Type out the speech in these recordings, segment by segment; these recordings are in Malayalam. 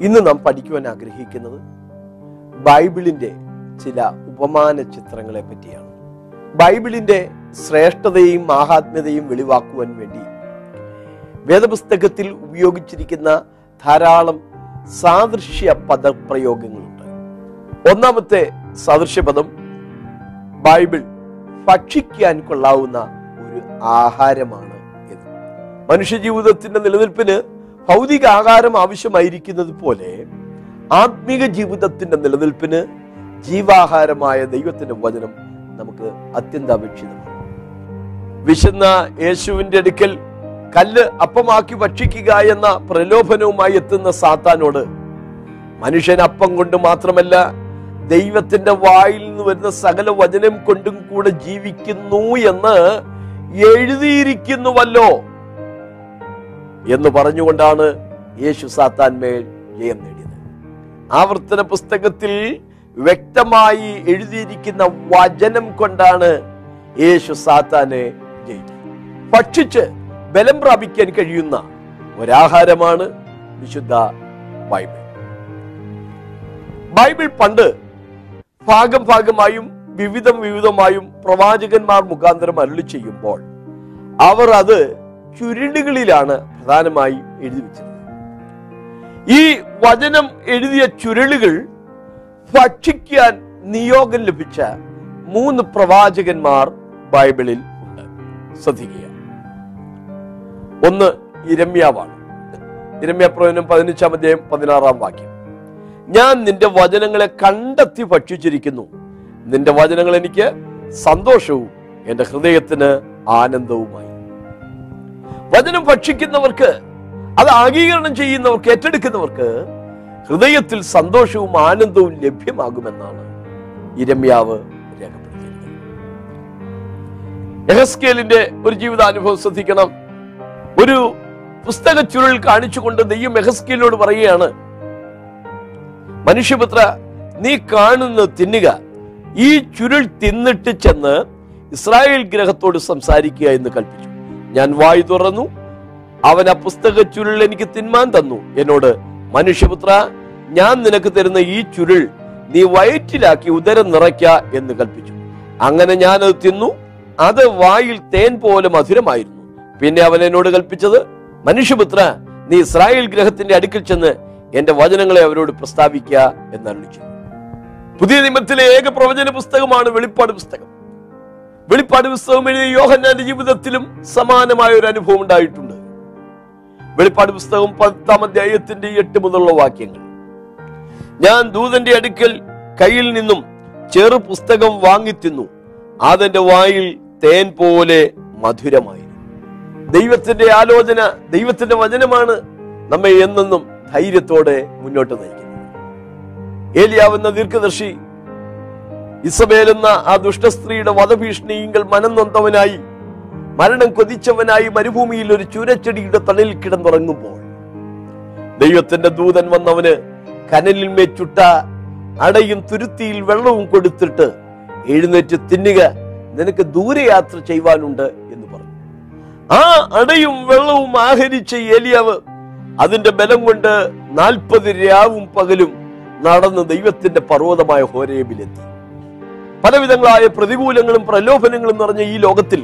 ഇന്ന് നാം പഠിക്കുവാൻ ആഗ്രഹിക്കുന്നത് ബൈബിളിന്റെ ചില ഉപമാന ചിത്രങ്ങളെ പറ്റിയാണ്. ബൈബിളിന്റെ ശ്രേഷ്ഠതയും മാഹാത്മ്യതയും വെളിവാക്കുവാൻ വേണ്ടി വേദപുസ്തകത്തിൽ ഉപയോഗിച്ചിരിക്കുന്ന ധാരാളം സാദൃശ്യ പദപ്രയോഗങ്ങളുണ്ട്. ഒന്നാമത്തെ സാദൃശ്യപദം ബൈബിൾ ഭക്ഷിക്കാൻ കൊള്ളാവുന്ന ഒരു ആഹാരമാണ് എന്ന്. മനുഷ്യജീവിതത്തിന്റെ നിലനിൽപ്പിന് ഭൗതിക ആഹാരം ആവശ്യമായിരിക്കുന്നത് പോലെ ആത്മീക ജീവിതത്തിന്റെ നിലനിൽപ്പിന് ജീവാഹാരമായ ദൈവത്തിന്റെ വചനം നമുക്ക് അത്യന്താപേക്ഷിതമാണ്. വിശന്ന യേശുവിന്റെ അടുക്കൽ കല്ല് അപ്പമാക്കി ഭക്ഷിക്കുക എന്ന പ്രലോഭനവുമായി എത്തുന്ന സാത്താനോട് മനുഷ്യൻ അപ്പം കൊണ്ട് മാത്രമല്ല ദൈവത്തിന്റെ വായിൽ നിന്ന് വരുന്ന സകല വചനം കൊണ്ടും കൂടെ ജീവിക്കുന്നു എന്ന് എഴുതിയിരിക്കുന്നുവല്ലോ. എന്ന് പറഞ്ഞുകൊണ്ടാണ് യേശു സാത്താൻമേൽ ജയം നേടിയത്. ആവർത്തന പുസ്തകത്തിൽ വ്യക്തമായി എഴുതിയിരിക്കുന്ന വചനം കൊണ്ടാണ് യേശു സാത്താനെ ജയിച്ചത്. ഭക്ഷിച്ച് ബലം പ്രാപിക്കാൻ കഴിയുന്ന ഒരാഹാരമാണ് വിശുദ്ധ ബൈബിൾ. ബൈബിൾ പണ്ട് ഭാഗം ഭാഗമായും വിവിധം വിവിധമായും പ്രവാചകന്മാർ മുഖാന്തരം അരുളി ചെയ്യുമ്പോൾ അവർ അത് ചുരുളുകളിലാണ് പ്രധാനമായി എഴുതി വെച്ചിരുന്നത് ഈ വചനം എഴുതിയ ചുരുളുകൾ ഭക്ഷിക്കാൻ നിയോഗം ലഭിച്ച മൂന്ന് പ്രവാചകന്മാർ ബൈബിളിൽ ഉണ്ട്. ശ്രദ്ധിക്കുക. ഒന്ന് ഇരമ്യാവാണ്. ഇരമ്യ പ്രവചനം പതിനഞ്ചാം അധ്യായം പതിനാറാം വാക്യം. ഞാൻ നിന്റെ വചനങ്ങളെ കണ്ടെത്തി ഭക്ഷിച്ചിരിക്കുന്നു. നിന്റെ വചനങ്ങൾ എനിക്ക് സന്തോഷവും എന്റെ ഹൃദയത്തിന് ആനന്ദവുമായി. വചനം ഭക്ഷിക്കുന്നവർക്ക് അത് ആഗീകരണം ചെയ്യുന്നവർക്ക് ഏറ്റെടുക്കുന്നവർക്ക് ഹൃദയത്തിൽ സന്തോഷവും ആനന്ദവും ലഭ്യമാകുമെന്നാണ് ഇരമ്യാവ് രേഖപ്പെടുത്തിയിരിക്കുന്നത്. ഒരു ജീവിതാനുഭവം ശ്രദ്ധിക്കണം. ഒരു പുസ്തക ചുരുൾ കാണിച്ചുകൊണ്ട് ദൈവം മെഹസ്കേലിനോട് പറയുകയാണ് മനുഷ്യപുത്ര നീ കാണുന്ന തിന്നുക. ഈ ചുരുൾ തിന്നിട്ട് ചെന്ന് ഇസ്രായേൽ ഗ്രഹത്തോട് സംസാരിക്കുക എന്ന് കൽപ്പിച്ചു. ഞാൻ വായു തുറന്നു. അവൻ ആ പുസ്തക ചുരുൾ എനിക്ക് തിന്മാൻ തന്നു. എന്നോട് മനുഷ്യപുത്ര ഞാൻ നിനക്ക് തരുന്ന ഈ ചുരുൾ നീ വയറ്റിലാക്കി ഉദരം നിറയ്ക്ക എന്ന് കൽപ്പിച്ചു. അങ്ങനെ ഞാനത് തിന്നു. അത് വായിൽ തേൻ പോലെ മധുരമായിരുന്നു. പിന്നെ അവൻ എന്നോട് കൽപ്പിച്ചത് മനുഷ്യപുത്ര നീ ഇസ്രായേൽ ഗ്രഹത്തിന്റെ അടുക്കിൽ ചെന്ന് എന്റെ വചനങ്ങളെ അവരോട് പ്രസ്താവിക്കുക എന്നറിയിച്ചു പുതിയ നിയമത്തിലെ ഏക പ്രവചന പുസ്തകമാണ് വെളിപ്പാട് പുസ്തകം. വെളിപ്പാട് പുസ്തകം എഴുതിയ യോഹന്നാന്റെ ജീവിതത്തിലും സമാനമായ ഒരു അനുഭവം ഉണ്ടായിട്ടുണ്ട്. വെളിപ്പാട് പുസ്തകം പത്താം അധ്യായത്തിന്റെ എട്ട് മുതലുള്ള വാക്യങ്ങൾ. ഞാൻ ദൂതന്റെ അടുക്കൽ കയ്യിൽ നിന്നും ചെറു പുസ്തകം വാങ്ങിത്തിന്നു. അതെന്റെ വായിൽ തേൻ പോലെ മധുരമായി ദൈവത്തിന്റെ ആലോചന ദൈവത്തിന്റെ വചനമാണ് നമ്മെ എന്നെന്നും ധൈര്യത്തോടെ മുന്നോട്ട് നയിക്കുന്നത്. ഏലിയാവെന്ന ദീർഘദർശി ഇസബേൽ എന്ന ആ ദുഷ്ടസ്ത്രീയുടെ വധഭീഷണിയെങ്കിൽ മനം നൊന്തവനായി മരണം കൊതിച്ചവനായി മരുഭൂമിയിൽ ഒരു ചൂരച്ചെടിയുടെ തണലിൽ കിടന്നുറങ്ങുമ്പോൾ ദൈവത്തിന്റെ ദൂതൻ വന്നവന് കനലിന്മേ ചുട്ട അടയും തുരുത്തിയിൽ വെള്ളവും കൊടുത്തിട്ട് എഴുന്നേറ്റ് തിന്നുക നിനക്ക് ദൂരയാത്ര ചെയ്യുവാനുണ്ട് എന്ന് പറഞ്ഞു. ആ അടയും വെള്ളവും ആഹരിച്ച ഏലിയാവ് അതിന്റെ ബലം കൊണ്ട് നാൽപ്പത് രാവും പകലും നടന്ന് ദൈവത്തിന്റെ പർവതമായ ഹോരേബിലെത്തി. പലവിധങ്ങളായ പ്രതികൂലങ്ങളും പ്രലോഭനങ്ങളും നിറഞ്ഞ ഈ ലോകത്തിൽ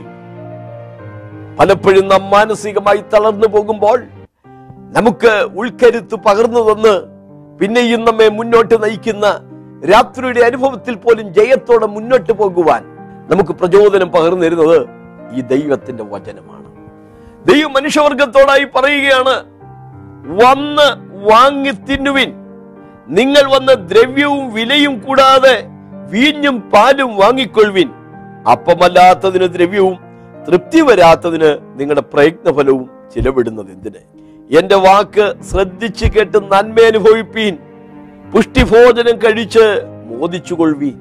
പലപ്പോഴും നാം മാനസികമായി തളർന്നു പോകുമ്പോൾ നമുക്ക് ഉൾക്കരുത്ത് പകർന്നു തന്ന് പിന്നെയും നമ്മെ മുന്നോട്ട് നയിക്കുന്ന രാത്രിയുടെ അനുഭവത്തിൽ പോലും ജയത്തോടെ മുന്നോട്ട് പോകുവാൻ നമുക്ക് പ്രചോദനം പകർന്നു തരുന്നത് ഈ ദൈവത്തിന്റെ വചനമാണ്. ദൈവം മനുഷ്യവർഗത്തോടായി പറയുകയാണ് വന്ന് വാങ്ങി തിന്നുവിൻ നിങ്ങൾ വന്ന് ദ്രവ്യവും വിലയും കൂടാതെ വീഞ്ഞും പാലും വാങ്ങിക്കൊള്ളുവിൻ. അപ്പമല്ലാത്തതിന് ദ്രവ്യവും തൃപ്തി വരാത്തതിന് നിങ്ങളുടെ പ്രയത്നഫലവും ചിലവിടുന്നത് എന്തിന്? എന്റെ വാക്ക് ശ്രദ്ധിച്ചു കേട്ട് നന്മ അനുഭവിപ്പീൻ. പുഷ്ടിഭോജനം കഴിച്ച് മോദിച്ചുകൊള്ളുവീൻ.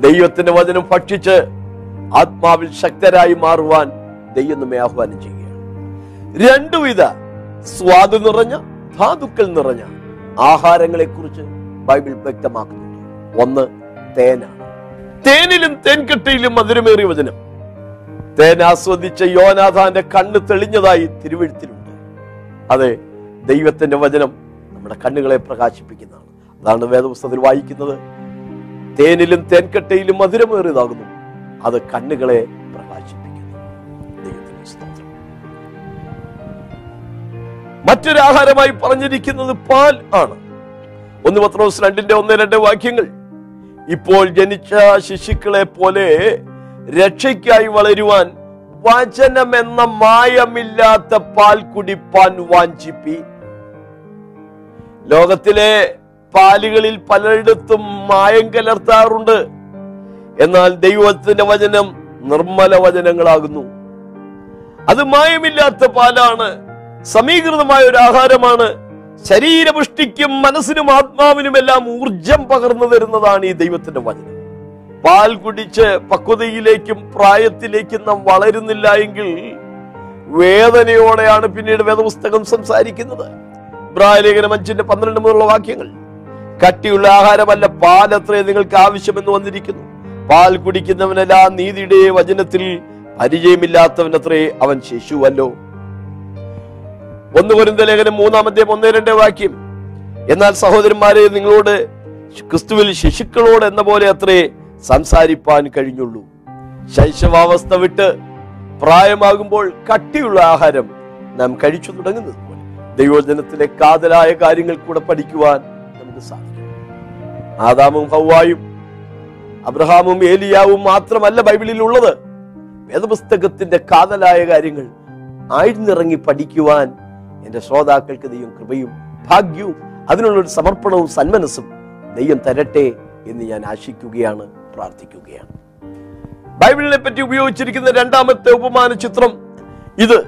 ദൈവത്തിന്റെ വചനം ഭക്ഷിച്ച് ആത്മാവിൽ ശക്തരായി മാറുവാൻ ദൈവം നമ്മെ ആഹ്വാനം ചെയ്യുകയാണ്. രണ്ടുവിധ സ്വാദ് നിറഞ്ഞ ധാതുക്കൾ നിറഞ്ഞ ആഹാരങ്ങളെ കുറിച്ച് ബൈബിൾ വ്യക്തമാക്കുന്നുണ്ട്. ഒന്ന് തേനാണ് തേനിലും തേൻകെട്ടയിലും മധുരമേറിയ വചനം. തേൻ ആസ്വദിച്ച യോനാഥാന്റെ കണ്ണ് തെളിഞ്ഞതായി തിരുവഴുത്തിലുണ്ട്. അതെ ദൈവത്തിന്റെ വചനം നമ്മുടെ കണ്ണുകളെ പ്രകാശിപ്പിക്കുന്നതാണ്. അതാണ് വേദപുസ്തകത്തിൽ വായിക്കുന്നത്. തേനിലും തേൻകട്ടയിലും മധുരമേറിയതാകുന്നു. അത് കണ്ണുകളെ പ്രകാശിപ്പിക്കുന്നു. ദൈവത്തിന്റെ മറ്റൊരു ആഹാരമായി പറഞ്ഞിരിക്കുന്നത് പാൽ ആണ്. ഒന്ന് പത്രോസ് രണ്ടിന്റെ ഒന്ന് രണ്ട് വാക്യങ്ങൾ. ഇപ്പോൾ ജനിച്ച ശിശുക്കളെ പോലെ രക്ഷയ്ക്കായി വളരുവാൻ വചനം എന്ന മായമില്ലാത്ത പാൽ കുടിപ്പാൻ വാഞ്ചിപ്പി. ലോകത്തിലെ പാലുകളിൽ പലയിടത്തും മായം കലർത്താറുണ്ട്. എന്നാൽ ദൈവത്തിന്റെ വചനം നിർമ്മല വചനങ്ങളാകുന്നു. അത് മായമില്ലാത്ത പാലാണ് സമീകൃതമായ ഒരു ആഹാരമാണ് ശരീരപുഷ്ടിക്കും മനസ്സിനും ആത്മാവിനുമെല്ലാം ഊർജം പകർന്നു തരുന്നതാണ് ഈ ദൈവത്തിന്റെ വചനം. പാൽ കുടിച്ച് പക്വതയിലേക്കും പ്രായത്തിലേക്കും നാം വളരുന്നില്ല എങ്കിൽ വേദനയോടെയാണ് പിന്നീട് വേദപുസ്തകം സംസാരിക്കുന്നത്. ലേഖനം അഞ്ചിന്റെ പന്ത്രണ്ട് മുതലുള്ള വാക്യങ്ങൾ. കട്ടിയുള്ള ആഹാരമല്ല പാൽ അത്രേ നിങ്ങൾക്ക് ആവശ്യമെന്ന് വന്നിരിക്കുന്നു. പാൽ കുടിക്കുന്നവനെല്ലാം നീതിയുടെ വചനത്തിൽ പരിചയമില്ലാത്തവനത്രേ അവൻ ശിശുവല്ലോ. ഒന്ന് കുരുന്ന ലേഖനം മൂന്നാമത്തെ ഒന്നേ രണ്ട് വാക്യം. എന്നാൽ സഹോദരന്മാരെ നിങ്ങളോട് ക്രിസ്തുവിൽ ശിശുക്കളോട് എന്ന പോലെ അത്രേ സംസാരിപ്പാൻ കഴിഞ്ഞുള്ളൂ. ശൈശവാവസ്ഥ വിട്ട് പ്രായമാകുമ്പോൾ കട്ടിയുള്ള ആഹാരം നാം കഴിച്ചു തുടങ്ങുന്നത് പോലെ. ദൈവജനത്തിലെ കാതലായ കാര്യങ്ങൾ കൂടെ പഠിക്കുവാൻ നമുക്ക് സാധിക്കും. ആദാമും ഹൗവായും അബ്രഹാമും ഏലിയാവും മാത്രമല്ല ബൈബിളിൽ ഉള്ളത്. വേദപുസ്തകത്തിന്റെ കാതലായ കാര്യങ്ങൾ ആഴ്ന്നിറങ്ങി പഠിക്കുവാൻ എന്റെ ശ്രോതാക്കൾക്ക് ദൈവം കൃപയും ഭാഗ്യവും അതിനുള്ളൊരു സമർപ്പണവും സന്മനസ്സും ദൈവം തരട്ടെ എന്ന് ഞാൻ ആശിക്കുകയാണ് പ്രാർത്ഥിക്കുകയാണ്. ബൈബിളിനെ പറ്റി ഉപയോഗിച്ചിരിക്കുന്ന രണ്ടാമത്തെ ഉപമാന ചിത്രം ഇത്.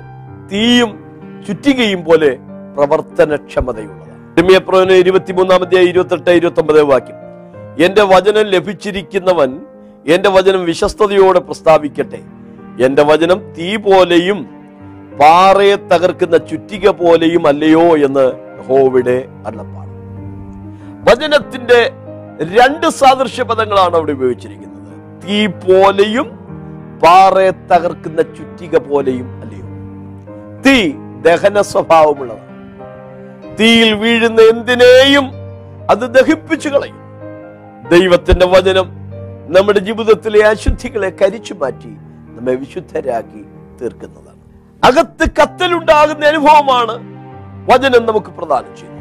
തീയും ചുറ്റികയും പോലെ പ്രവർത്തനക്ഷമതയുള്ളതാണ്. ഇരുപത്തിമൂന്നാമത്തെ ഇരുപത്തെട്ട് ഇരുപത്തി ഒമ്പത് വാക്യം. എന്റെ വചനം ലഭിച്ചിരിക്കുന്നവൻ എന്റെ വചനം വിശ്വസ്തയോടെ പ്രസ്താവിക്കട്ടെ. എന്റെ വചനം തീ പോലെയും പാറയെ തകർക്കുന്ന ചുറ്റിക പോലെയും അല്ലയോ എന്ന് ഹോവിടെ അല്ലപ്പാണ് വചനത്തിന്റെ രണ്ട് സാദൃശ്യ പദങ്ങളാണ് അവിടെ ഉപയോഗിച്ചിരിക്കുന്നത്. തീ പോലെയും പാറയെ തകർക്കുന്ന ചുറ്റിക പോലെയും അല്ലയോ. തീ ദഹന സ്വഭാവമുള്ളതാണ്. തീയിൽ വീഴുന്ന എന്തിനേയും അത് ദഹിപ്പിച്ചു കളയും. ദൈവത്തിന്റെ വചനം നമ്മുടെ ജീവിതത്തിലെ അശുദ്ധികളെ കരിച്ചു മാറ്റി നമ്മെ വിശുദ്ധരാക്കി തീർക്കുന്നതാണ് അകത്ത് കത്തലുണ്ടാകുന്ന അനുഭവമാണ് വചനം നമുക്ക് പ്രദാനം ചെയ്യുന്നത്.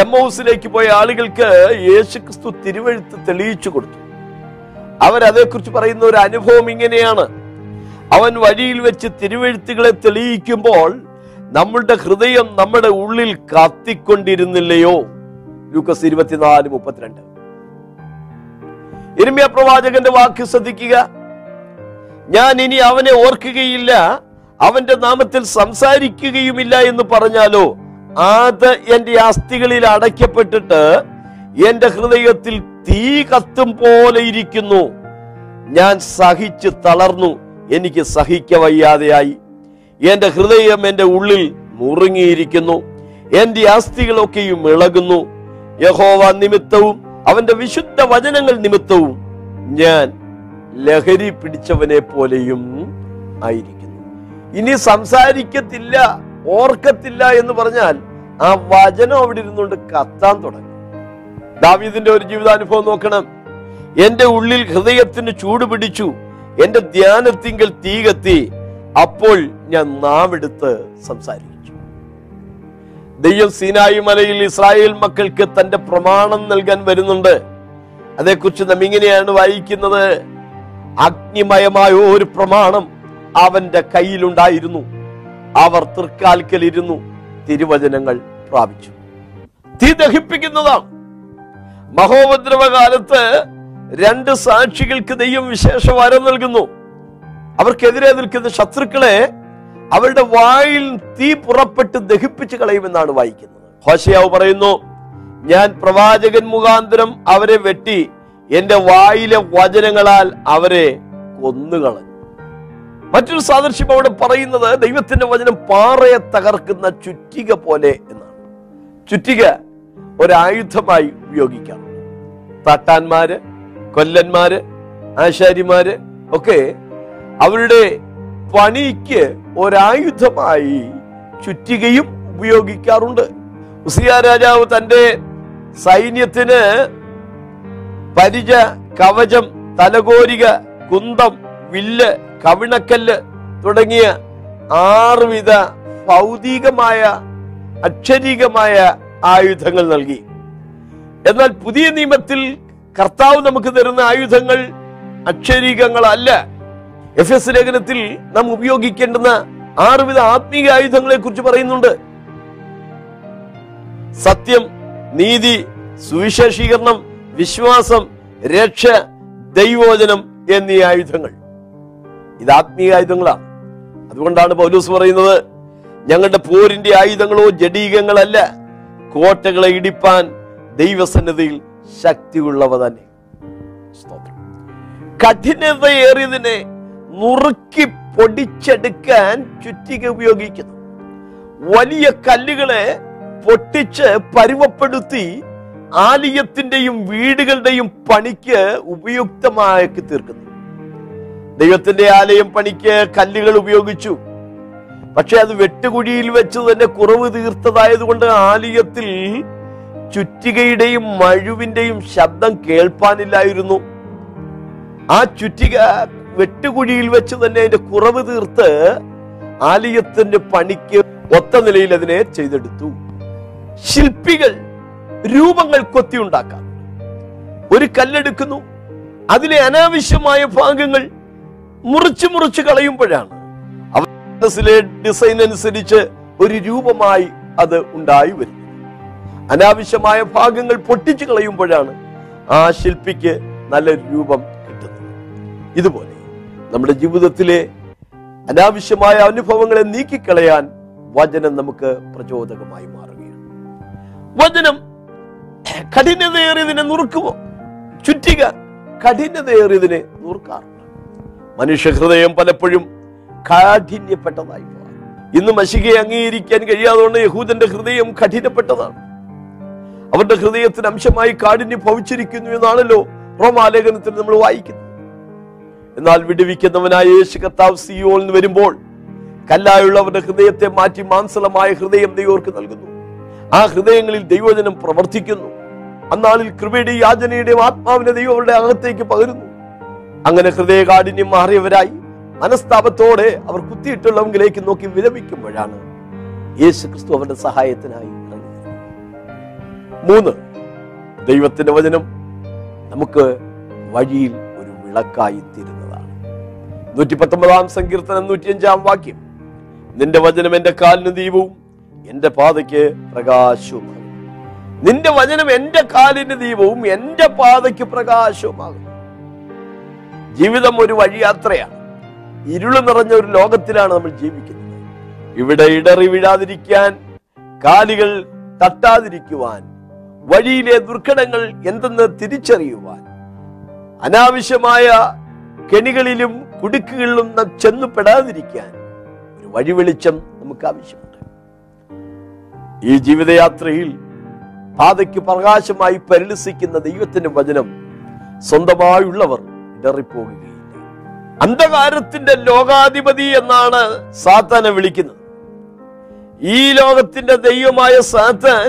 എം ഹൗസിലേക്ക് പോയ ആളുകൾക്ക് യേശുക്രിസ്തു തിരുവഴുത്ത് തെളിയിച്ചു കൊടുത്തു. അവരതേക്കുറിച്ച് പറയുന്ന ഒരു അനുഭവം ഇങ്ങനെയാണ്. അവൻ വഴിയിൽ വെച്ച് തിരുവഴുത്തുകളെ തെളിയിക്കുമ്പോൾ നമ്മളുടെ ഹൃദയം നമ്മുടെ ഉള്ളിൽ കത്തിക്കൊണ്ടിരുന്നില്ലയോ? ലൂക്കസ് ഇരുപത്തിനാല് മുപ്പത്തിരണ്ട്. ഇരുമ്യ പ്രവാചകന്റെ വാക്ക് ശ്രദ്ധിക്കുക. ഞാൻ ഇനി അവനെ ഓർക്കുകയില്ല. അവന്റെ നാമത്തിൽ സംസാരിക്കുകയുമില്ല എന്ന് പറഞ്ഞാലോ അത് എന്റെ അസ്ഥികളിൽ അടയ്ക്കപ്പെട്ടിട്ട് എന്റെ ഹൃദയത്തിൽ തീ കത്തും പോലെ ഇരിക്കുന്നു. ഞാൻ സഹിച്ച് തളർന്നു. എനിക്ക് സഹിക്ക വയ്യാതെയായി. എന്റെ ഹൃദയം എന്റെ ഉള്ളിൽ മുറുങ്ങിയിരിക്കുന്നു. എന്റെ അസ്ഥികളൊക്കെയും ഇളകുന്നു. യഹോവ നിമിത്തവും അവന്റെ വിശുദ്ധ വചനങ്ങൾ നിമിത്തവും ഞാൻ ലഹരി പിടിച്ചവനെ പോലെയും ആയിരിക്കുന്നു. ഇനി സംസാരിക്കത്തില്ല ഓർക്കത്തില്ല എന്ന് പറഞ്ഞാൽ ആ വചനം അവിടെ ഇരുന്നുകൊണ്ട് കത്താൻ തുടങ്ങി. ദാവീദിന്റെ ഒരു ജീവിതാനുഭവം നോക്കണം. എന്റെ ഉള്ളിൽ ഹൃദയത്തിന് ചൂട് പിടിച്ചു എന്റെ ധ്യാനത്തിങ്കൽ തീ കത്തി അപ്പോൾ ഞാൻ നാവെടുത്ത് സംസാരിച്ചു. ദൈവം സീനായി മലയിൽ ഇസ്രായേൽ മക്കൾക്ക് തന്റെ പ്രമാണം നൽകാൻ വരുന്നുണ്ട്. അതേക്കുറിച്ച് നാം ഇങ്ങനെയാണ് വായിക്കുന്നത്. അഗ്നിമയമായ ഒരു പ്രമാണം അവന്റെ കയ്യിലുണ്ടായിരുന്നു. അവർ തൃക്കാൽക്കലിരുന്നു തിരുവചനങ്ങൾ പ്രാപിച്ചു. തീ ദഹിപ്പിക്കുന്നതാണ്. മഹോപദ്രവകാലത്ത് രണ്ട് സാക്ഷികൾക്ക് ദൈവം വിശേഷ വരം നൽകുന്നു. അവർക്കെതിരെ നിൽക്കുന്ന ശത്രുക്കളെ അവരുടെ വായിൽ തീ പുറപ്പെട്ട് ദഹിപ്പിച്ചു കളയുമെന്നാണ് വായിക്കുന്നത്. ഹോശയാവ് പറയുന്നു ഞാൻ പ്രവാചകൻ മുഖാന്തരം അവരെ വെട്ടി എന്റെ വായിലെ വചനങ്ങളാൽ അവരെ കൊന്നുകളഞ്ഞു. മറ്റൊരു സാദൃശ്യം അവിടെ പറയുന്നത് ദൈവത്തിന്റെ വചനം പാറയെ തകർക്കുന്ന ചുറ്റിക പോലെ എന്നാണ്. ചുറ്റിക ഒരായുധമായി ഉപയോഗിക്കാം. തട്ടാന്മാര് കൊല്ലന്മാര് ആശാരിമാര് ഒക്കെ അവരുടെ പണിക്ക് ഒരായുധമായി ചുറ്റികയും ഉപയോഗിക്കാറുണ്ട്. ഉസിയ രാജാവ് തന്റെ സൈന്യത്തിന് പരിച കവചം തലകോരിക കുന്തം വില്ല് കവിണക്കല്ല് തുടങ്ങിയ ആറുവിധ ഭൗതികമായ അക്ഷരീകമായ ആയുധങ്ങൾ നൽകി. എന്നാൽ പുതിയ നിയമത്തിൽ കർത്താവ് നമുക്ക് തരുന്ന ആയുധങ്ങൾ അക്ഷരീകങ്ങളല്ല. എഫ് എസ് ലേഖനത്തിൽ നാം ഉപയോഗിക്കേണ്ടുന്ന ആറുവിധ ആത്മീയ ആയുധങ്ങളെ കുറിച്ച് പറയുന്നുണ്ട്. സത്യം നീതി സുവിശേഷീകരണം വിശ്വാസം രക്ഷ ദൈവോചനം എന്നീ ആയുധങ്ങൾ. ഇത് ആത്മീയ ആയുധങ്ങളാണ്. അതുകൊണ്ടാണ് പൗലൂസ് പറയുന്നത് ഞങ്ങളുടെ പോരിന്റെ ആയുധങ്ങളോ ജഡീകങ്ങളല്ല കോട്ടകളെ ഇടിപ്പാൻ ദൈവസന്നിധിയിൽ ശക്തിയുള്ളവ തന്നെ. കഠിനതയേറിയതിനെ നുറുക്കി പൊടിച്ചെടുക്കാൻ ചുറ്റിക ഉപയോഗിക്കുന്നു. വലിയ കല്ലുകളെ പൊട്ടിച്ച് പരുവപ്പെടുത്തി ആലയത്തിന്റെയും വീടുകളുടെയും പണിക്ക് ഉപയുക്തമാക്കി തീർക്കുന്നു. ദൈവത്തിന്റെ ആലയം പണിക്ക് കല്ലുകൾ ഉപയോഗിച്ചു. പക്ഷെ അത് വെട്ടുകുഴിയിൽ വെച്ച് തന്നെ കുറവ് തീർത്തതായതുകൊണ്ട് ആലയത്തിൽ ചുറ്റികയുടെയും മഴുവിന്റെയും ശബ്ദം കേൾപ്പാനില്ലായിരുന്നു. ആ ചുറ്റിക വെട്ടുകുഴിയിൽ വെച്ച് തന്നെ അതിന്റെ കുറവ് തീർത്ത് ആലയത്തിന്റെ പണിക്ക് ഒത്ത നിലയിൽ അതിനെ ചെയ്തെടുത്തു. ശില്പികൾ രൂപങ്ങൾ കൊത്തിയുണ്ടാക്കാം ഒരു കല്ലെടുക്കുന്നു. അതിലെ അനാവശ്യമായ ഭാഗങ്ങൾ മുറിച്ച് മുറിച്ച് കളയുമ്പോഴാണ്. അവ മനസ്സിലെ ഡിസൈൻ അനുസരിച്ച് ഒരു രൂപമായി അത് ഉണ്ടായി വരുന്നത്. അനാവശ്യമായ ഭാഗങ്ങൾ പൊട്ടിച്ചു കളയുമ്പോഴാണ് ആ ശില്പിക്ക് നല്ല രൂപം കിട്ടുന്നത്. ഇതുപോലെ നമ്മുടെ ജീവിതത്തിലെ അനാവശ്യമായ അനുഭവങ്ങളെ നീക്കിക്കളയാൻ വചനം നമുക്ക് പ്രചോദകമായി മാറുകയാണ്. വചനം കഠിനതയേറിയതിനെ നുറുക്കുമോ? ചുറ്റിക കഠിനതയേറിയതിനെ നുറുക്കാറുണ്ട്? മനുഷ്യ ഹൃദയം പലപ്പോഴും കാഠിന്യപ്പെട്ടതായി ഇന്ന് മഷികയെ അംഗീകരിക്കാൻ കഴിയാതുകൊണ്ട് യഹൂദന്റെ ഹൃദയം കഠിനപ്പെട്ടതാണ്. അവരുടെ ഹൃദയത്തിന് അംശമായി കാഠിന്യം ഭവിച്ചിരിക്കുന്നു എന്നാണല്ലോ റോമാലേഖനത്തിൽ നമ്മൾ വായിക്കുന്നത്. എന്നാൽ വിടുവിക്കുന്നവനായ യേശു കർത്താവ് സിയോളിൽ നിന്ന് വരുമ്പോൾ കല്ലായുള്ളവരുടെ ഹൃദയത്തെ മാറ്റി മാംസളമായ ഹൃദയം ദൈവർക്ക് നൽകുന്നു. ആ ഹൃദയങ്ങളിൽ ദൈവജനം പ്രവർത്തിക്കുന്നു. അന്നാളിൽ കൃപയുടെയും യാചനയുടെയും ആത്മാവിനെ ദൈവം അവരുടെ അകത്തേക്ക് പകരുന്നു. അങ്ങനെ ഹൃദയകാഠിന്യം മാറിയവരായി മനസ്താപത്തോടെ അവർ കുത്തിയിട്ടുള്ളവങ്കിലേക്ക് നോക്കി വിരമിക്കുമ്പോഴാണ് യേശു ക്രിസ്തു അവരുടെ സഹായത്തിനായി മൂന്ന് ദൈവത്തിന്റെ വചനം നമുക്ക് വഴിയിൽ ഒരു വിളക്കായി തീരുന്നതാണ്. നൂറ്റി പത്തൊമ്പതാം സങ്കീർത്തനം നൂറ്റിയഞ്ചാം വാക്യം. നിന്റെ വചനം എന്റെ കാലിന് ദീപവും എന്റെ പാതയ്ക്ക് പ്രകാശവുമാകും. നിന്റെ വചനം എന്റെ കാലിന് ദീപവും എന്റെ പാതയ്ക്ക് പ്രകാശവുമാകും. ജീവിതം ഒരു വഴിയാത്രയാണ്. ഇരുൾ നിറഞ്ഞ ഒരു ലോകത്തിലാണ് നമ്മൾ ജീവിക്കുന്നത്. ഇവിടെ ഇടറി വീഴാതിരിക്കാൻ കാലുകൾ തട്ടാതിരിക്കുവാൻ വഴിയിലെ ദുർഘടങ്ങൾ എന്തെന്ന് തിരിച്ചറിയുവാൻ അനാവശ്യമായ കെണികളിലും കുടുക്കുകളിലും ചെന്നു പെടാതിരിക്കാൻ ഒരു വഴി വെളിച്ചം നമുക്ക് ആവശ്യമുണ്ട്. ഈ ജീവിതയാത്രയിൽ പാതയ്ക്ക് പ്രകാശമായി പരിലസിക്കുന്ന ദൈവത്തിന്റെ വചനം സ്വന്തമായുള്ളവർ ഇടറിപ്പോകുകയില്ല അന്ധകാരത്തിന്റെ ലോകാധിപതി എന്നാണ് സാത്താനെ വിളിക്കുന്നത്. ഈ ലോകത്തിന്റെ ദൈവമായ സാത്താൻ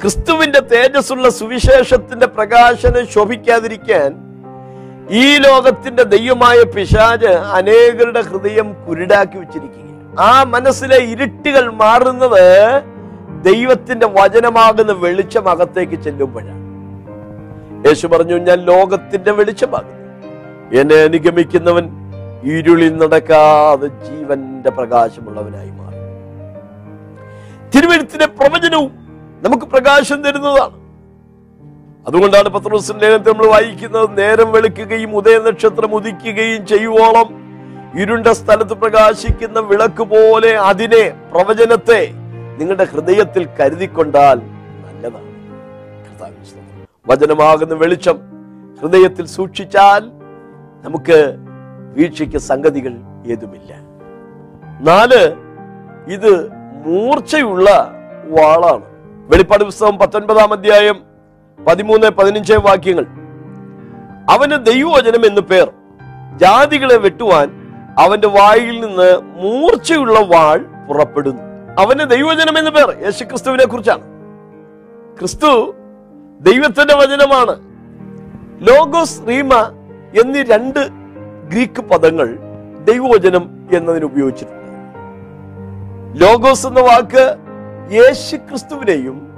ക്രിസ്തുവിന്റെ തേജസ്സുള്ള സുവിശേഷത്തിന്റെ പ്രകാശനം ശോഭിക്കാതിരിക്കാൻ ഈ ലോകത്തിന്റെ ദൈവമായ പിശാജ് അനേകരുടെ ഹൃദയം കുരുടാക്കി വെച്ചിരിക്കുകയാണ്. ആ മനസ്സിലെ ഇരുട്ടുകൾ മാറുന്നത് ദൈവത്തിന്റെ വചനമാകുന്ന വെളിച്ചം അകത്തേക്ക് ചെല്ലുമ്പോഴാണ്. യേശു പറഞ്ഞു ഞാൻ ലോകത്തിന്റെ വെളിച്ചമാകുന്നു. എന്നെ അനുഗമിക്കുന്നവൻ ഇരുളിൽ നടക്കാതെ ജീവന്റെ പ്രകാശമുള്ളവനായി മാറി. തിരുവഴുത്തിന്റെ പ്രവചനവും നമുക്ക് പ്രകാശം തരുന്നതാണ്. അതുകൊണ്ടാണ് പത്രോസിന്റെ ലേഖനത്തിൽ നമ്മൾ വായിക്കുന്നത് നേരം വെളുക്കുകയും ഉദയനക്ഷത്രം ഉദിക്കുകയും ചെയ്യുവോളം ഇരുണ്ട സ്ഥലത്ത് പ്രകാശിക്കുന്ന വിളക്ക് പോലെ അതിനെ പ്രവചനത്തെ നിങ്ങളുടെ ഹൃദയത്തിൽ കരുതിക്കൊണ്ടാൽ നല്ലതാണ്. വചനമാകുന്ന വെളിച്ചം ഹൃദയത്തിൽ സൂക്ഷിച്ചാൽ നമുക്ക് വീഴ്ചയ്ക്ക് സംഗതികൾ ഏതുമില്ല. നാല് ഇത് മൂർച്ചയുള്ള വാളാണ്. വെളിപ്പാട് പുസ്തകം പത്തൊൻപതാം അധ്യായം പതിമൂന്ന് പതിനഞ്ച് വാക്യങ്ങൾ. അവന് ദൈവവചനം എന്ന് പേർ. ജാതികളെ വെട്ടുവാൻ അവന്റെ വായിൽ നിന്ന് മൂർച്ചയുള്ള വാൾ പുറപ്പെടുന്നു. അവന് ദൈവവചനം എന്ന് പേർ. യേശുക്രിസ്തുവിനെ കുറിച്ചാണ്. ക്രിസ്തു ദൈവത്തിന്റെ വചനമാണ്. ലോഗോസ് റീമ എന്നീ രണ്ട് ഗ്രീക്ക് പദങ്ങൾ ദൈവവചനം എന്നതിന് ഉപയോഗിച്ചിട്ടുണ്ട്. ലോഗോസ് എന്ന വാക്ക് യേശു ക്രിസ്തുവിനെയും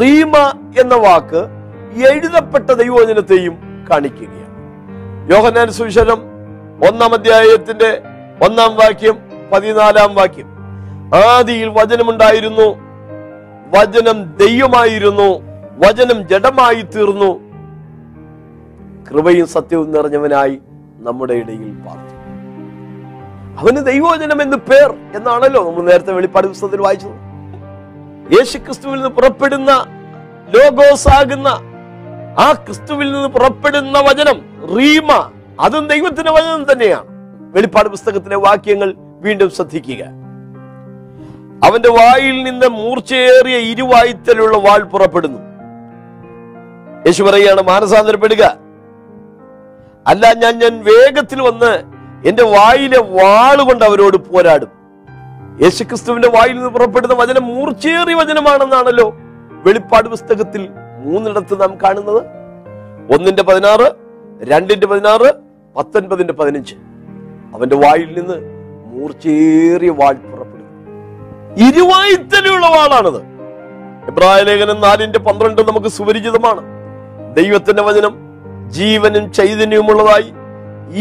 റീമ എന്ന വാക്ക് എഴുതപ്പെട്ട ദൈവവചനത്തെയും കാണിക്കുകയാണ്. യോഹനാൻ സുവിശേഷം ഒന്നാം അധ്യായത്തിന്റെ ഒന്നാം വാക്യം പതിനാലാം വാക്യം. ആദിയിൽ വചനമുണ്ടായിരുന്നു വചനം ദൈവമായിരുന്നു വചനം ജഡമായി തീർന്നു കൃപയും സത്യവും നിറഞ്ഞവനായി നമ്മുടെ ഇടയിൽ പാർത്തു. അവന് ദൈവോജനം എന്ന് പേർ എന്നാണല്ലോ നമ്മൾ നേരത്തെ വെളിപ്പാട് പുസ്തകത്തിൽ വായിച്ചത്. യേശു ക്രിസ്തുവിൽ നിന്ന് പുറപ്പെടുന്ന ലോഗോസ് ആ ക്രിസ്തുവിൽ നിന്ന് പുറപ്പെടുന്ന വചനം റീമ അതും ദൈവത്തിന്റെ വചനം തന്നെയാണ്. വെളിപ്പാട് പുസ്തകത്തിലെ വാക്യങ്ങൾ വീണ്ടും ശ്രദ്ധിക്കുക. അവന്റെ വായിൽ നിന്ന് മൂർച്ചയേറിയ ഇരുവായുത്തലുള്ള വാൾ പുറപ്പെടുന്നു. യേശു പറയുകയാണ് മാനസാന്തരപ്പെടുക. അല്ല ഞാൻ ഞാൻ വേഗത്തിൽ വന്ന് എന്റെ വായിലെ വാളുകൊണ്ട് അവരോട് പോരാടും. യേശുക്രിസ്തുവിന്റെ വായിൽ നിന്ന് പുറപ്പെടുന്ന വചനം മൂർച്ചേറിയ വചനമാണെന്നാണല്ലോ വെളിപ്പാട് പുസ്തകത്തിൽ മൂന്നിടത്ത് നാം കാണുന്നത്. ഒന്നിന്റെ പതിനാറ് രണ്ടിന്റെ പതിനാറ് പത്തൊൻപതിന്റെ പതിനഞ്ച്. അവന്റെ വായിൽ നിന്ന് മൂർച്ചേറിയ വാൾ പുറപ്പെടുന്നു. ഇരുവായിത്തലുള്ള വാളാണത്. എബ്രായ ലേഖനം നാലിന്റെ പന്ത്രണ്ട് നമുക്ക് സുപരിചിതമാണ്. ദൈവത്തിന്റെ വചനം ജീവനും ചൈതന്യവുമുള്ളതായി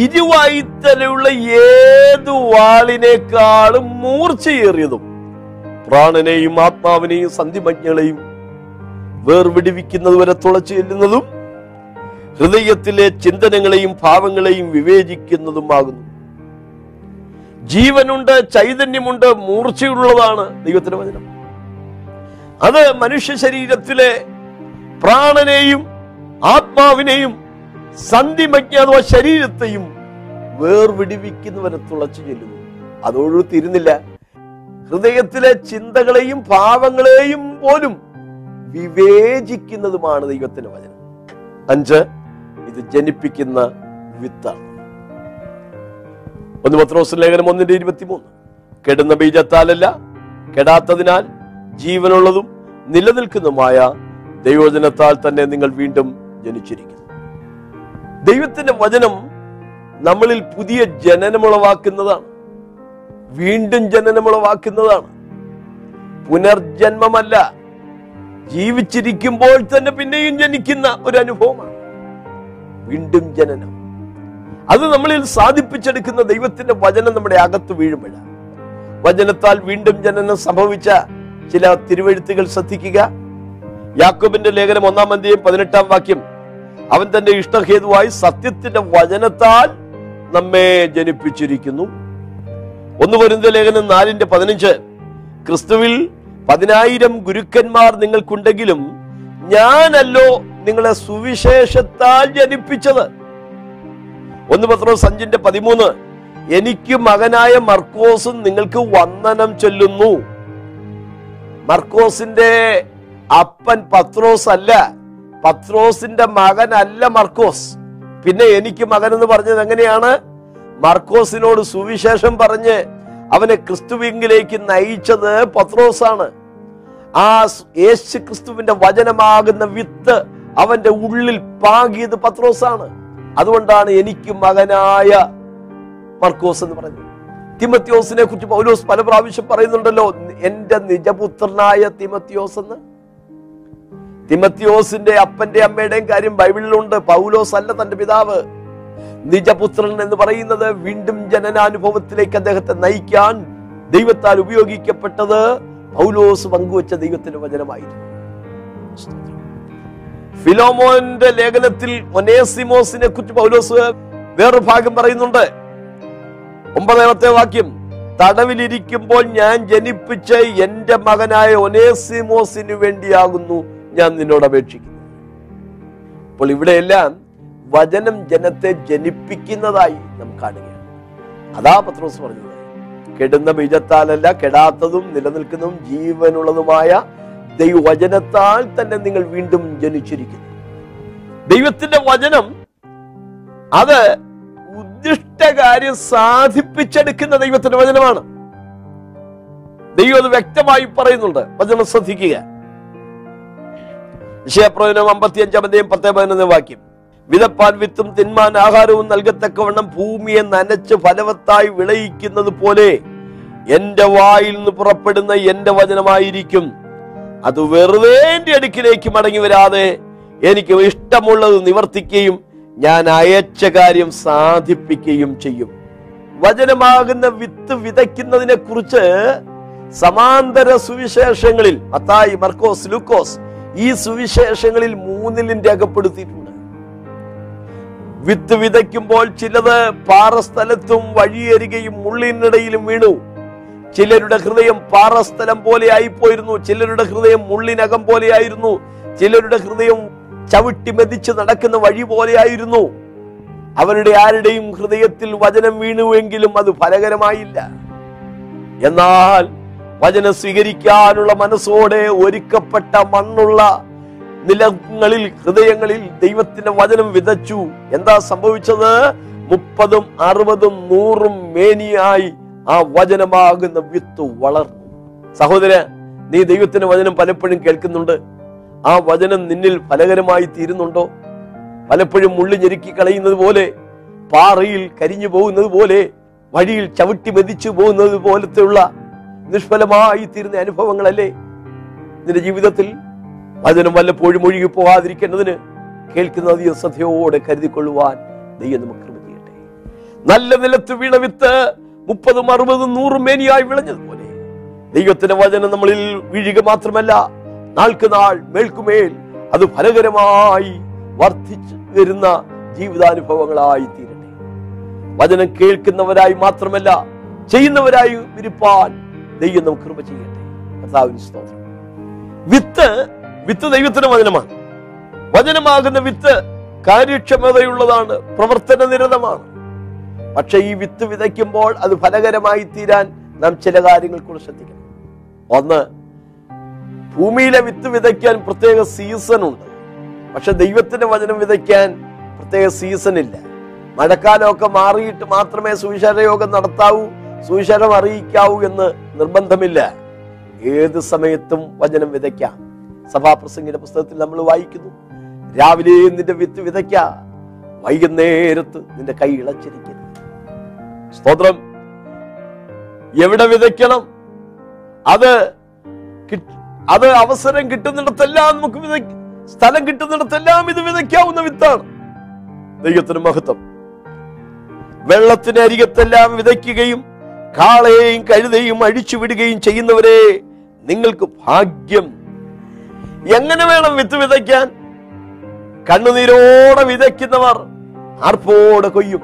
ഇരുവായിത്തലയുള്ള ഏതു വാളിനേക്കാളും മൂർച്ചയേറിയതും പ്രാണനെയും ആത്മാവിനെയും സന്ധിമജ്ഞകളെയും വേർവിടിവിക്കുന്നത് വരെ തുളച്ചു ചെല്ലുന്നതും ഹൃദയത്തിലെ ചിന്തനങ്ങളെയും ഭാവങ്ങളെയും വിവേചിക്കുന്നതുമാകുന്നു. ജീവനുണ്ട് ചൈതന്യമുണ്ട് മൂർച്ചയുള്ളതാണ് ദൈവത്തിന്റെ വചനം. അത് മനുഷ്യ ശരീരത്തിലെ പ്രാണനെയും ആത്മാവിനെയും സന്ധിമജ്ഞ അഥവാ ശരീരത്തെയും വേർവിടിവിക്കുന്നവരെ തുളച്ചു ചെല്ലുന്നു. അതോടു തീരുന്നില്ല. ഹൃദയത്തിലെ ചിന്തകളെയും ഭാവങ്ങളെയും പോലും വിവേചിക്കുന്നതുമാണ് ദൈവത്തിന്റെ വചനം. അഞ്ച് ഇത് ജനിപ്പിക്കുന്ന വിത്താണ്. ഒന്ന് പത്രോസ് ലേഖനം ഒന്നിന്റെ ഇരുപത്തിമൂന്ന്. കെടുന്ന ബീജത്താലല്ല കെടാത്തതിനാൽ ജീവനുള്ളതും നിലനിൽക്കുന്നതുമായ ദൈവജനത്താൽ തന്നെ നിങ്ങൾ വീണ്ടും ജനിച്ചിരിക്കുന്നു. ദൈവത്തിന്റെ വചനം നമ്മളിൽ പുതിയ ജനനമുളവാക്കുന്നതാണ് വീണ്ടും ജനനമുളവാക്കുന്നതാണ് പുനർജന്മമല്ല ജീവിച്ചിരിക്കുമ്പോൾ തന്നെ പിന്നെയും ജനിക്കുന്ന ഒരു അനുഭവമാണ്. വീണ്ടും ജനനം. അത് നമ്മളിൽ സാധിപ്പിച്ചെടുക്കുന്ന ദൈവത്തിന്റെ വചനം നമ്മുടെ അകത്ത് വീഴുമ്പോഴാണ്. വചനത്താൽ വീണ്ടും ജനനം സംഭവിച്ച ചില തിരുവെഴുത്തുകൾ ശ്രദ്ധിക്കുക. യാക്കോബിന്റെ ലേഖനം ഒന്നാം അധ്യയം പതിനെട്ടാം വാക്യം അവൻ തന്റെ ഇഷ്ടഹേതുവായി സത്യത്തിന്റെ വചനത്താൽ നമ്മെ ജനിപ്പിച്ചിരിക്കുന്നു. ഒന്ന് വരുന്ന ലേഖനം നാലിന്റെ പതിനഞ്ച്. ക്രിസ്തുവിൽ പതിനായിരം ഗുരുക്കന്മാർ നിങ്ങൾക്കുണ്ടെങ്കിലും ഞാനല്ലോ നിങ്ങളെ സുവിശേഷത്താൽ ജനിപ്പിച്ചത്. ഒന്ന് പത്രോസ് സഞ്ചിന്റെ പതിമൂന്ന്. എനിക്ക് മകനായ മർക്കോസും നിങ്ങൾക്ക് വന്ദനം ചൊല്ലുന്നു. മർക്കോസിന്റെ അപ്പൻ പത്രോസ് അല്ല പത്രോസിന്റെ മകനല്ല മർക്കോസ്. പിന്നെ എനിക്ക് മകൻ എന്ന് പറഞ്ഞത് എങ്ങനെയാണ്? മർക്കോസിനോട് സുവിശേഷം പറഞ്ഞ് അവനെ ക്രിസ്തുവിങ്കിലേക്ക് നയിച്ചത് പത്രോസാണ്. ആ യേശു ക്രിസ്തുവിന്റെ വചനമാകുന്ന വിത്ത് അവന്റെ ഉള്ളിൽ പാകിയത് പത്രോസാണ്. അതുകൊണ്ടാണ് എനിക്ക് മകനായ മർക്കോസ് എന്ന് പറഞ്ഞത്. തിമത്യോസിനെ കുറിച്ച് പൗലോസ് പല പ്രാവശ്യം പറയുന്നുണ്ടല്ലോ എന്റെ നിജപുത്രനായ തിമത്യോസ് എന്ന്. തിമത്യോസിന്റെ അപ്പന്റെ അമ്മയുടെയും കാര്യം ബൈബിളിലുണ്ട്. പൗലോസ് അല്ല തന്റെ പിതാവ്. നിജപുത്രൻ എന്ന് പറയുന്നത് വീണ്ടും ജനനാനുഭവത്തിലേക്ക് അദ്ദേഹത്തെ നയിക്കാൻ ദൈവത്താൽ ഉപയോഗിക്കപ്പെട്ടത് പൗലോസ് പങ്കുവച്ച ദൈവത്തിന്റെ വചനമായിരുന്നു. ഫിലോമോന്റെ ലേഖനത്തിൽ ഒനേസിമോസിനെ കുറിച്ച് പൗലോസ് വേറൊരു ഭാഗം പറയുന്നുണ്ട്. ഒമ്പതാമത്തെ വാക്യം തടവിലിരിക്കുമ്പോൾ ഞാൻ ജനിപ്പിച്ച എന്റെ മകനായ ഒനേസിമോസിന് വേണ്ടിയാകുന്നു. ഞാൻ നിന്നോട് അപേക്ഷിക്കുന്നു. അപ്പോൾ ഇവിടെയെല്ലാം വചനം ജനത്തെ ജനിപ്പിക്കുന്നതായി നാം കാണുകയാണ്. അതാ പത്രോസ് പറഞ്ഞത്. കെടുന്ന ബീജത്താലല്ല കെടാത്തതും നിലനിൽക്കുന്നതും ജീവനുള്ളതുമായ ദൈവവചനത്താൽ തന്നെ നിങ്ങൾ വീണ്ടും ജനിച്ചിരിക്കുന്നു. ദൈവത്തിന്റെ വചനം അത് ഉദ്ദിഷ്ട കാര്യം സാധിപ്പിച്ചെടുക്കുന്ന ദൈവത്തിന്റെ വചനമാണ്. ദൈവം അത് വ്യക്തമായി പറയുന്നുണ്ട്. വചനം ശ്രദ്ധിക്കുക. വിഷയപ്രവചനം അമ്പത്തി അധ്യയം പത്തേ പതിനൊന്ന് വാക്യം. വിതപ്പാൻ വിത്തും തിന്മാൻ ആഹാരവും നൽകത്തക്കവണ്ണം ഭൂമിയെ നനച്ച് ഫലവത്തായി വിളയിക്കുന്നത് പോലെ എന്റെ വായിൽ നിന്ന് പുറപ്പെടുന്ന എന്റെ വചനമായിരിക്കും. അത് വെറുതെ എന്റെ അടുക്കിലേക്ക് മടങ്ങി വരാതെ എനിക്ക് ഇഷ്ടമുള്ളത് നിവർത്തിക്കുകയും ഞാൻ അയച്ച കാര്യം സാധിപ്പിക്കുകയും ചെയ്യും. വചനമാകുന്ന വിത്ത് വിതയ്ക്കുന്നതിനെ കുറിച്ച് സമാന്തര സുവിശേഷങ്ങളിൽ അത്തായി മർക്കോസ് ലൂക്കോസ് ഈ സുവിശേഷങ്ങളിൽ മൂന്നിലും രേഖപ്പെടുത്തിയിട്ടുണ്ട് വിത്ത് വിതയ്ക്കുമ്പോൾ ചിലത് പാറസ്ഥലത്തും വഴിയരികയും മുള്ളിനിടയിലും വീണു. ചിലരുടെ ഹൃദയം പാറസ്ഥലം പോലെ ആയിപ്പോയിരുന്നു. ചിലരുടെ ഹൃദയം മുള്ളിനകം പോലെയായിരുന്നു ചിലരുടെ ഹൃദയം ചവിട്ടി മെതിച്ച് നടക്കുന്ന വഴി പോലെയായിരുന്നു അവരുടെ ആരുടെയും ഹൃദയത്തിൽ വചനം വീണുവെങ്കിലും അത് ഫലകരമായില്ല. എന്നാൽ വചനം സ്വീകരിക്കാനുള്ള മനസ്സോടെ ഒരുക്കപ്പെട്ട മണ്ണുള്ള നിലങ്ങളിൽ ഹൃദയങ്ങളിൽ ദൈവത്തിന്റെ വചനം വിതച്ചു. എന്താ സംഭവിച്ചത്? മുപ്പതും അറുപതും നൂറും മേനിയായി ആ വചനമാകുന്ന വിത്ത് വളർന്നു. സഹോദര നീ ദൈവത്തിന്റെ വചനം പലപ്പോഴും കേൾക്കുന്നുണ്ട്. ആ വചനം നിന്നിൽ ഫലകരമായി തീരുന്നുണ്ടോ? പലപ്പോഴും മുള്ളി ഞെരുക്കി കളയുന്നത് പോലെ പാറയിൽ കരിഞ്ഞു പോകുന്നത് പോലെ വഴിയിൽ ചവിട്ടി മെതിച്ചു പോകുന്നത് പോലത്തെയുള്ള നിഷ്ഫലമായി തീരുന്ന അനുഭവങ്ങളല്ലേ? നിന്റെ ജീവിതത്തിൽ വചനം വല്ലപ്പോഴും ഒഴുകി പോകാതിരിക്കേണ്ടതിന് കേൾക്കുന്ന അധികം ശ്രദ്ധയോടെ കരുതിക്കൊള്ളുവാൻ ദൈവം നമുക്ക് ചെയ്യട്ടെ. നല്ല നിലത്ത് വീണ വിത്ത് മുപ്പതും അറുപതും നൂറും മേനിയായി വിളഞ്ഞതുപോലെ ദൈവത്തിന്റെ വചനം നമ്മളിൽ വീഴുക മാത്രമല്ല നാൾക്ക് നാൾ മേൽക്കുമേൽ അത് ഫലകരമായി വർദ്ധിച്ചു വരുന്ന ജീവിതാനുഭവങ്ങളായി തീരട്ടെ. വചനം കേൾക്കുന്നവരായി മാത്രമല്ല ചെയ്യുന്നവരായി വിരിപ്പാൻ ദൈവം നമുക്ക് കൃപ ചെയ്യട്ടെ. കർത്താവിന് സ്തോത്രം. വിത്ത് വിത്ത് ദൈവത്തിന്റെ വചനമാണ്. വചനമാകുന്ന വിത്ത് കാര്യക്ഷമതയുള്ളതാണ് പ്രവർത്തന നിരതമാണ്. പക്ഷെ ഈ വിത്ത് വിതയ്ക്കുമ്പോൾ അത് ഫലകരമായി തീരാൻ നാം ചില കാര്യങ്ങൾ കൂടെ ശ്രദ്ധിക്കണം. ഒന്ന് ഭൂമിയിലെ വിത്ത് വിതയ്ക്കാൻ പ്രത്യേക സീസൺ ഉണ്ട്. പക്ഷെ ദൈവത്തിന്റെ വചനം വിതയ്ക്കാൻ പ്രത്യേക സീസൺ ഇല്ല. മഴക്കാലമൊക്കെ മാറിയിട്ട് മാത്രമേ സുവിശേഷ യോഗം നടത്താവൂ. സുവിശേഷം അറിയിക്കാവൂ എന്ന് നിർബന്ധമില്ല. ഏത് സമയത്തും വചനം വിതയ്ക്കാം. സഭാപ്രസംഗിന്റെ പുസ്തകത്തിൽ നമ്മൾ വായിക്കുന്നു. രാവിലെ നിന്റെ വിത്ത് വിതയ്ക്ക. വൈകുന്നേരത്ത് നിന്റെ കൈ ഇളച്ചിരിക്കുന്നു. സ്തോത്രം. എവിടെ വിതയ്ക്കണം? അത് അത് അവസരം കിട്ടുന്നിടത്തെല്ലാം നമുക്ക് സ്ഥലം കിട്ടുന്നിടത്തെല്ലാം ഇത് വിതയ്ക്കാവുന്ന വിത്താണ്. ദൈവത്തിന് മഹത്വം. വെള്ളത്തിന് അരികത്തെല്ലാം വിതയ്ക്കുകയും കാളയെയും കഴുതയും അഴിച്ചു വിടുകയും ചെയ്യുന്നവരെ നിങ്ങൾക്ക് ഭാഗ്യം. എങ്ങനെ വേണം വിത്ത് വിതയ്ക്കാൻ? കണ്ണുനീരോടെ വിതയ്ക്കുന്നവർ ആർപ്പോടെ കൊയ്യും.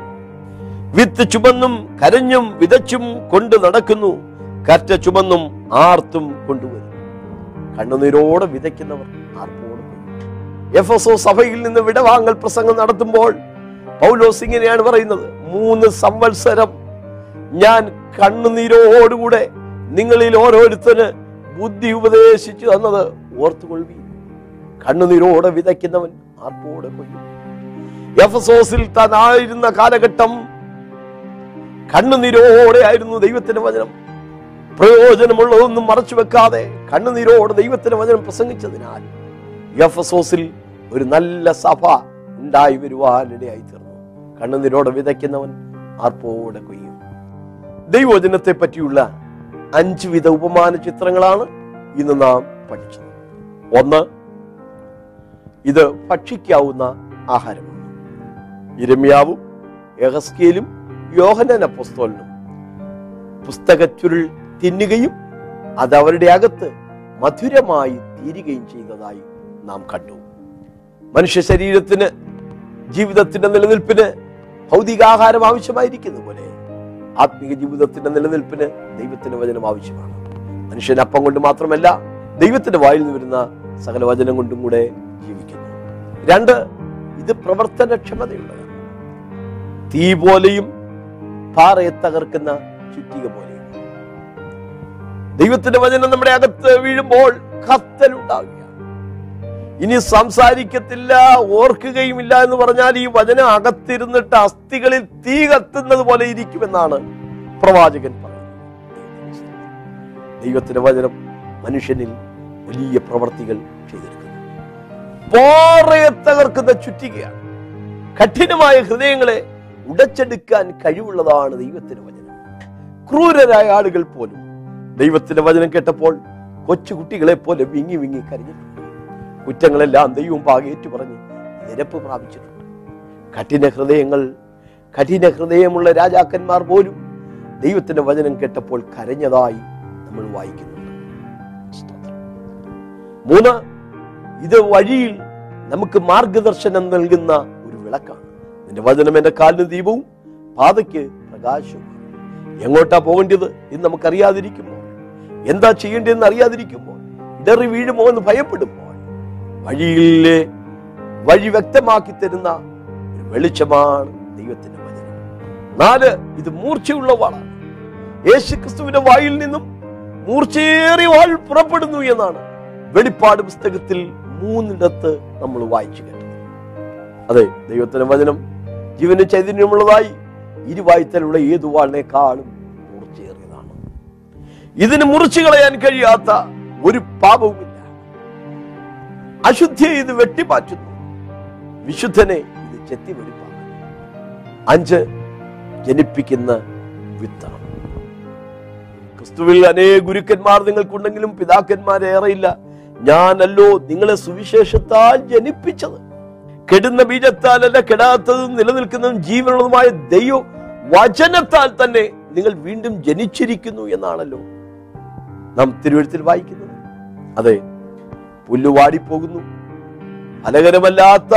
വിത്ത് ചുമന്നും കരഞ്ഞും വിതച്ചും കൊണ്ട് നടക്കുന്നു. കറ്റ ചുമന്നും ആർത്തും കൊണ്ടുവരും. കണ്ണുനീരോടെ വിതയ്ക്കുന്നവർ എഫ് എസ് ഒ സഭയിൽ നിന്ന് വിടവാങ്ങൽ പ്രസംഗം നടത്തുമ്പോൾ പൗലോസ് ഇങ്ങനെയാണ് പറയുന്നത്. മൂന്ന് സംവത്സരം ഞാൻ കണ്ണുനീരോടുകൂടെ നിങ്ങളിൽ ഓരോരുത്തര് ബുദ്ധി ഉപദേശിച്ചു തന്നത് ഓർത്തുകൊള്ളി കണ്ണുനീരോടെ വിതയ്ക്കുന്നവൻ ആർപ്പോടെ കൊയ്യും. എഫസോസിൽ തന്നായിരുന്ന കാലഘട്ടം കണ്ണുനീരോടെ ആയിരുന്നു ദൈവത്തിന്റെ വചനം. പ്രയോജനമുള്ളതൊന്നും മറച്ചു വെക്കാതെ കണ്ണുനീരോടെ ദൈവത്തിന്റെ വചനം പ്രസംഗിച്ചതിനാൽ എഫസോസിൽ ഒരു നല്ല സഭ ഉണ്ടായി വരുവാനിടയായി തീർന്നു. കണ്ണുനീരോടെ വിതയ്ക്കുന്നവൻ ആർപ്പോടെ കൊയ്യും. ദൈവവചനത്തെ പറ്റിയുള്ള അഞ്ച് വിധ ഉപമാന ചിത്രങ്ങളാണ് ഇന്ന് നാം പഠിച്ചത്. ഒന്ന് ഇത് ഭക്ഷിക്കാവുന്ന ആഹാരമാണ്. ഇരമ്യാവും യഹസ്കേലും യോഹനൻ പുസ്തക പുസ്തകച്ചുരുൾ തിന്നുകയും അത് അവരുടെ അകത്ത് മധുരമായി തീരുകയും ചെയ്തതായി നാം കണ്ടു. മനുഷ്യ ശരീരത്തിന് ജീവിതത്തിന്റെ നിലനിൽപ്പിന് ഭൗതികാഹാരം ആവശ്യമായിരിക്കുന്ന പോലെ ആത്മീക ജീവിതത്തിന്റെ നിലനിൽപ്പിന് ദൈവത്തിന്റെ വചനം ആവശ്യമാണ്. മനുഷ്യൻ അപ്പം കൊണ്ട് മാത്രമല്ല ദൈവത്തിന്റെ വായിൽ നിന്ന് വരുന്ന സകല വചനം കൊണ്ടും കൂടെ ജീവിക്കുന്നു. രണ്ട് ഇത് പ്രവർത്തനക്ഷമതയുള്ളതാണ്. തീ പോലെയും പാറയെ തകർക്കുന്ന ചുറ്റിക പോലെയും. ദൈവത്തിന്റെ വചനം നമ്മുടെ അകത്ത് വീഴുമ്പോൾ കത്തലുണ്ടാവുക ഇനി സംസാരിക്കത്തില്ല ഓർക്കുകയുമില്ല എന്ന് പറഞ്ഞാൽ ഈ വചനം അകത്തിരുന്നിട്ട് അസ്ഥികളിൽ തീ കത്തുന്നത് പോലെ ഇരിക്കുമെന്നാണ് പ്രവാചകൻ പറയുന്നത്. ദൈവത്തിന്റെ വചനം മനുഷ്യനിൽ വലിയ പ്രവർത്തികൾ ചെയ്തെടുക്കുന്നു. പോറയെ തകർക്കുന്ന ചുറ്റികയാണ്. കഠിനമായ ഹൃദയങ്ങളെ ഉടച്ചെടുക്കാൻ കഴിവുള്ളതാണ് ദൈവത്തിന്റെ വചനം. ക്രൂരരായ ആളുകൾ പോലും ദൈവത്തിന്റെ വചനം കേട്ടപ്പോൾ കൊച്ചുകുട്ടികളെ പോലെ വിങ്ങി വിങ്ങി കരഞ്ഞിട്ടുണ്ട്. കുറ്റങ്ങളെല്ലാം ദൈവം പാകേറ്റു പറഞ്ഞ് നിരപ്പ് പ്രാപിച്ചിട്ടുണ്ട്. കഠിന ഹൃദയങ്ങൾ കഠിന ഹൃദയമുള്ള രാജാക്കന്മാർ പോലും ദൈവത്തിന്റെ വചനം കേട്ടപ്പോൾ കരഞ്ഞതായി നമ്മൾ വായിക്കുന്നുണ്ട്. മൂന്ന് ഇത് വഴിയിൽ നമുക്ക് മാർഗദർശനം നൽകുന്ന ഒരു വിളക്കാണ്. നിന്റെ വചനം എന്റെ കാലിന് ദീപവും പാതയ്ക്ക് പ്രകാശവും എങ്ങോട്ടാ പോകേണ്ടത് എന്ന് നമുക്കറിയാതിരിക്കുമ്പോൾ എന്താ ചെയ്യേണ്ടതെന്ന് അറിയാതിരിക്കുമ്പോൾ ഇടറി വീഴുമോ എന്ന് ഭയപ്പെടുമ്പോൾ വഴിയിലെ വഴി വ്യക്തമാക്കി തരുന്ന വെളിച്ചമാണ് ദൈവത്തിന്റെ വചനം. നാല് ഇത് മൂർച്ചയുള്ള വാളാണ് യേശു ക്രിസ്തുവിന്റെ വായിൽ നിന്നും മൂർച്ചയേറിയ വാൾ പുറപ്പെടുന്നു എന്നാണ് വെളിപ്പാട് പുസ്തകത്തിൽ മൂന്നിടത്ത് നമ്മൾ വായിച്ചു കേട്ടത്. അതെ ദൈവത്തിന്റെ വചനം ജീവന് ചൈതന്യമുള്ളതായി ഇരുവായ്ത്തലുള്ള ഏതു വാളിനേക്കാളും മൂർച്ചയേറിയതാണ്. ഇതിന് മുറിച്ചു കളയാൻ കഴിയാത്ത ഒരു പാപവുമില്ല അശുദ്ധിയെ ഇത് വെട്ടിമാറ്റുന്നു. വിശുദ്ധനെ ഇത് ചെത്തി വെടിപ്പാക്കുന്നു അഞ്ച് ജനിപ്പിക്കുന്ന വിത്താണ്. ക്രിസ്തുവിൽ അനേക ഗുരുക്കന്മാർ നിങ്ങൾക്കുണ്ടെങ്കിലും പിതാക്കന്മാരേറെയില്ല ഞാനല്ലോ നിങ്ങളെ സുവിശേഷത്താൽ ജനിപ്പിച്ചത്. കെടുന്ന ബീജത്താലല്ല കെടാത്തതും നിലനിൽക്കുന്നതും ജീവനുള്ളതുമായ ദൈവ വചനത്താൽ തന്നെ നിങ്ങൾ വീണ്ടും ജനിച്ചിരിക്കുന്നു എന്നാണല്ലോ നാം തിരുവഴുത്തിൽ വായിക്കുന്നത്. അതെ പുല്ല് വാടിപ്പോകുന്നു ഫലകരമല്ലാത്ത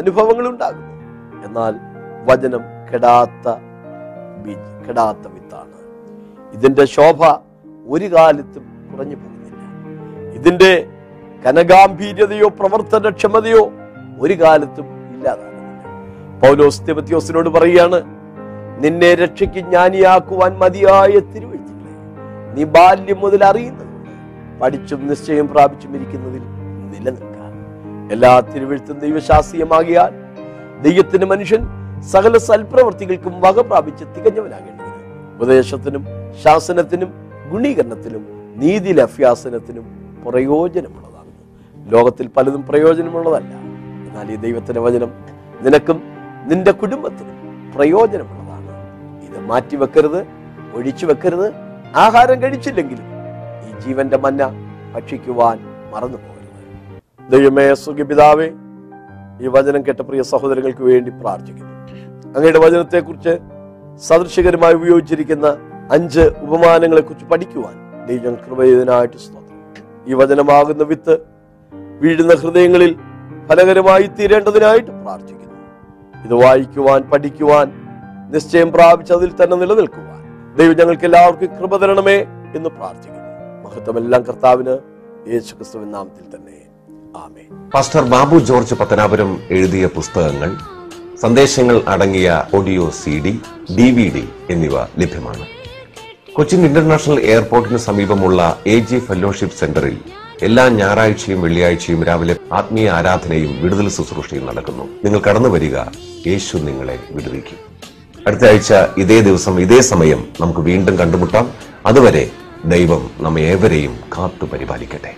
അനുഭവങ്ങൾ ഉണ്ടാകുന്നു എന്നാൽ വചനം കെടാത്ത കെടാത്ത വിത്താണ്. ഇതിന്റെ ശോഭ ഒരു കാലത്തും കുറഞ്ഞു പോകുന്നില്ല. ഇതിന്റെ കനഗാംഭീര്യതയോ പ്രവർത്തനക്ഷമതയോ ഒരു കാലത്തും ഇല്ലാതാകുന്നില്ല. പൗലോസ് തിബത്യോസിനോട് പറയുകയാണ് നിന്നെ രക്ഷയ്ക്ക് ജ്ഞാനിയാക്കുവാൻ മതിയായ തിരുവഴുത്തില്ലേ നീ ബാല്യം മുതൽ അറിയുന്നത് പഠിച്ചും നിശ്ചയം പ്രാപിച്ചും ഇരിക്കുന്നതിൽ നിലനിൽക്കാം. എല്ലാ തിരുവഴുത്തും ദൈവശാസ്ത്രീയമാകിയാൽ ദൈവത്തിന് മനുഷ്യൻ സകല സൽപ്രവർത്തികൾക്കും വക പ്രാപിച്ച് തികഞ്ഞവനാകേണ്ടത് ഉപദേശത്തിനും ശാസനത്തിനും ഗുണീകരണത്തിനും നീതിലഭ്യാസനത്തിനും പ്രയോജനമുള്ളതാണ് ലോകത്തിൽ പലതും പ്രയോജനമുള്ളതല്ല. എന്നാൽ ഈ ദൈവത്തിന്റെ വചനം നിനക്കും നിന്റെ കുടുംബത്തിനും പ്രയോജനമുള്ളതാണ്. ഇത് മാറ്റിവെക്കരുത് ഒഴിച്ചു വെക്കരുത് ആഹാരം കഴിച്ചില്ലെങ്കിലും ജീവന്റെ മന്ന ഭക്ഷിക്കുവാൻ മറന്നു പോകരുത് ദൈവമേ സുഖപിതാവേ ഈ വചനം കേട്ട പ്രിയ സഹോദരങ്ങൾക്ക് വേണ്ടി പ്രാർത്ഥിക്കുന്നു. അങ്ങയുടെ വചനത്തെക്കുറിച്ച് സദൃശകരമായി ഉപയോഗിച്ചിരിക്കുന്ന അഞ്ച് ഉപമാനങ്ങളെ കുറിച്ച് പഠിക്കുവാൻ ദൈവം കൃപയതിനായിട്ട് സ്തോത്രം. ഈ വചനമാകുന്ന വിത്ത് വീഴുന്ന ഹൃദയങ്ങളിൽ ഫലകരമായി തീരേണ്ടതിനായിട്ട് പ്രാർത്ഥിക്കുന്നു. ഇത് വായിക്കുവാൻ പഠിക്കുവാൻ നിശ്ചയം പ്രാപിച്ച് അതിൽ തന്നെ നിലനിൽക്കുവാൻ ദൈവം ഞങ്ങൾക്ക് എല്ലാവർക്കും കൃപ തരണമേ എന്ന് പ്രാർത്ഥിക്കുന്നു. മഹത്വമെല്ലാം കർത്താവിന് യേശു ക്രിസ്തുവിൻ നാമത്തിൽ തന്നെ. ആമേ പാസ്റ്റർ ബാബു ജോർജ് പത്തനാപുരം എഴുതിയ പുസ്തകങ്ങൾ സന്ദേശങ്ങൾ അടങ്ങിയ audio C D D V D എന്നിവ ലഭ്യമാണ്. കൊച്ചിൻ ഇന്റർനാഷണൽ എയർപോർട്ടിന് സമീപമുള്ള എ ജി ഫെലോഷിപ്പ് സെന്ററിൽ എല്ലാ ഞായറാഴ്ചയും വെള്ളിയാഴ്ചയും രാവിലെ ആത്മീയ ആരാധനയും വിടുതൽ ശുശ്രൂഷയും നടക്കുന്നു. നിങ്ങൾ കടന്നു വരിക യേശു നിങ്ങളെ വിടുവിക്കും. അടുത്ത ആഴ്ച ഇതേ ദിവസം ഇതേ സമയം നമുക്ക് വീണ്ടും കണ്ടുമുട്ടാം. അതുവരെ ദൈവം നമ്മെ ഏവരെയും കാത്തു പരിപാലിക്കട്ടെ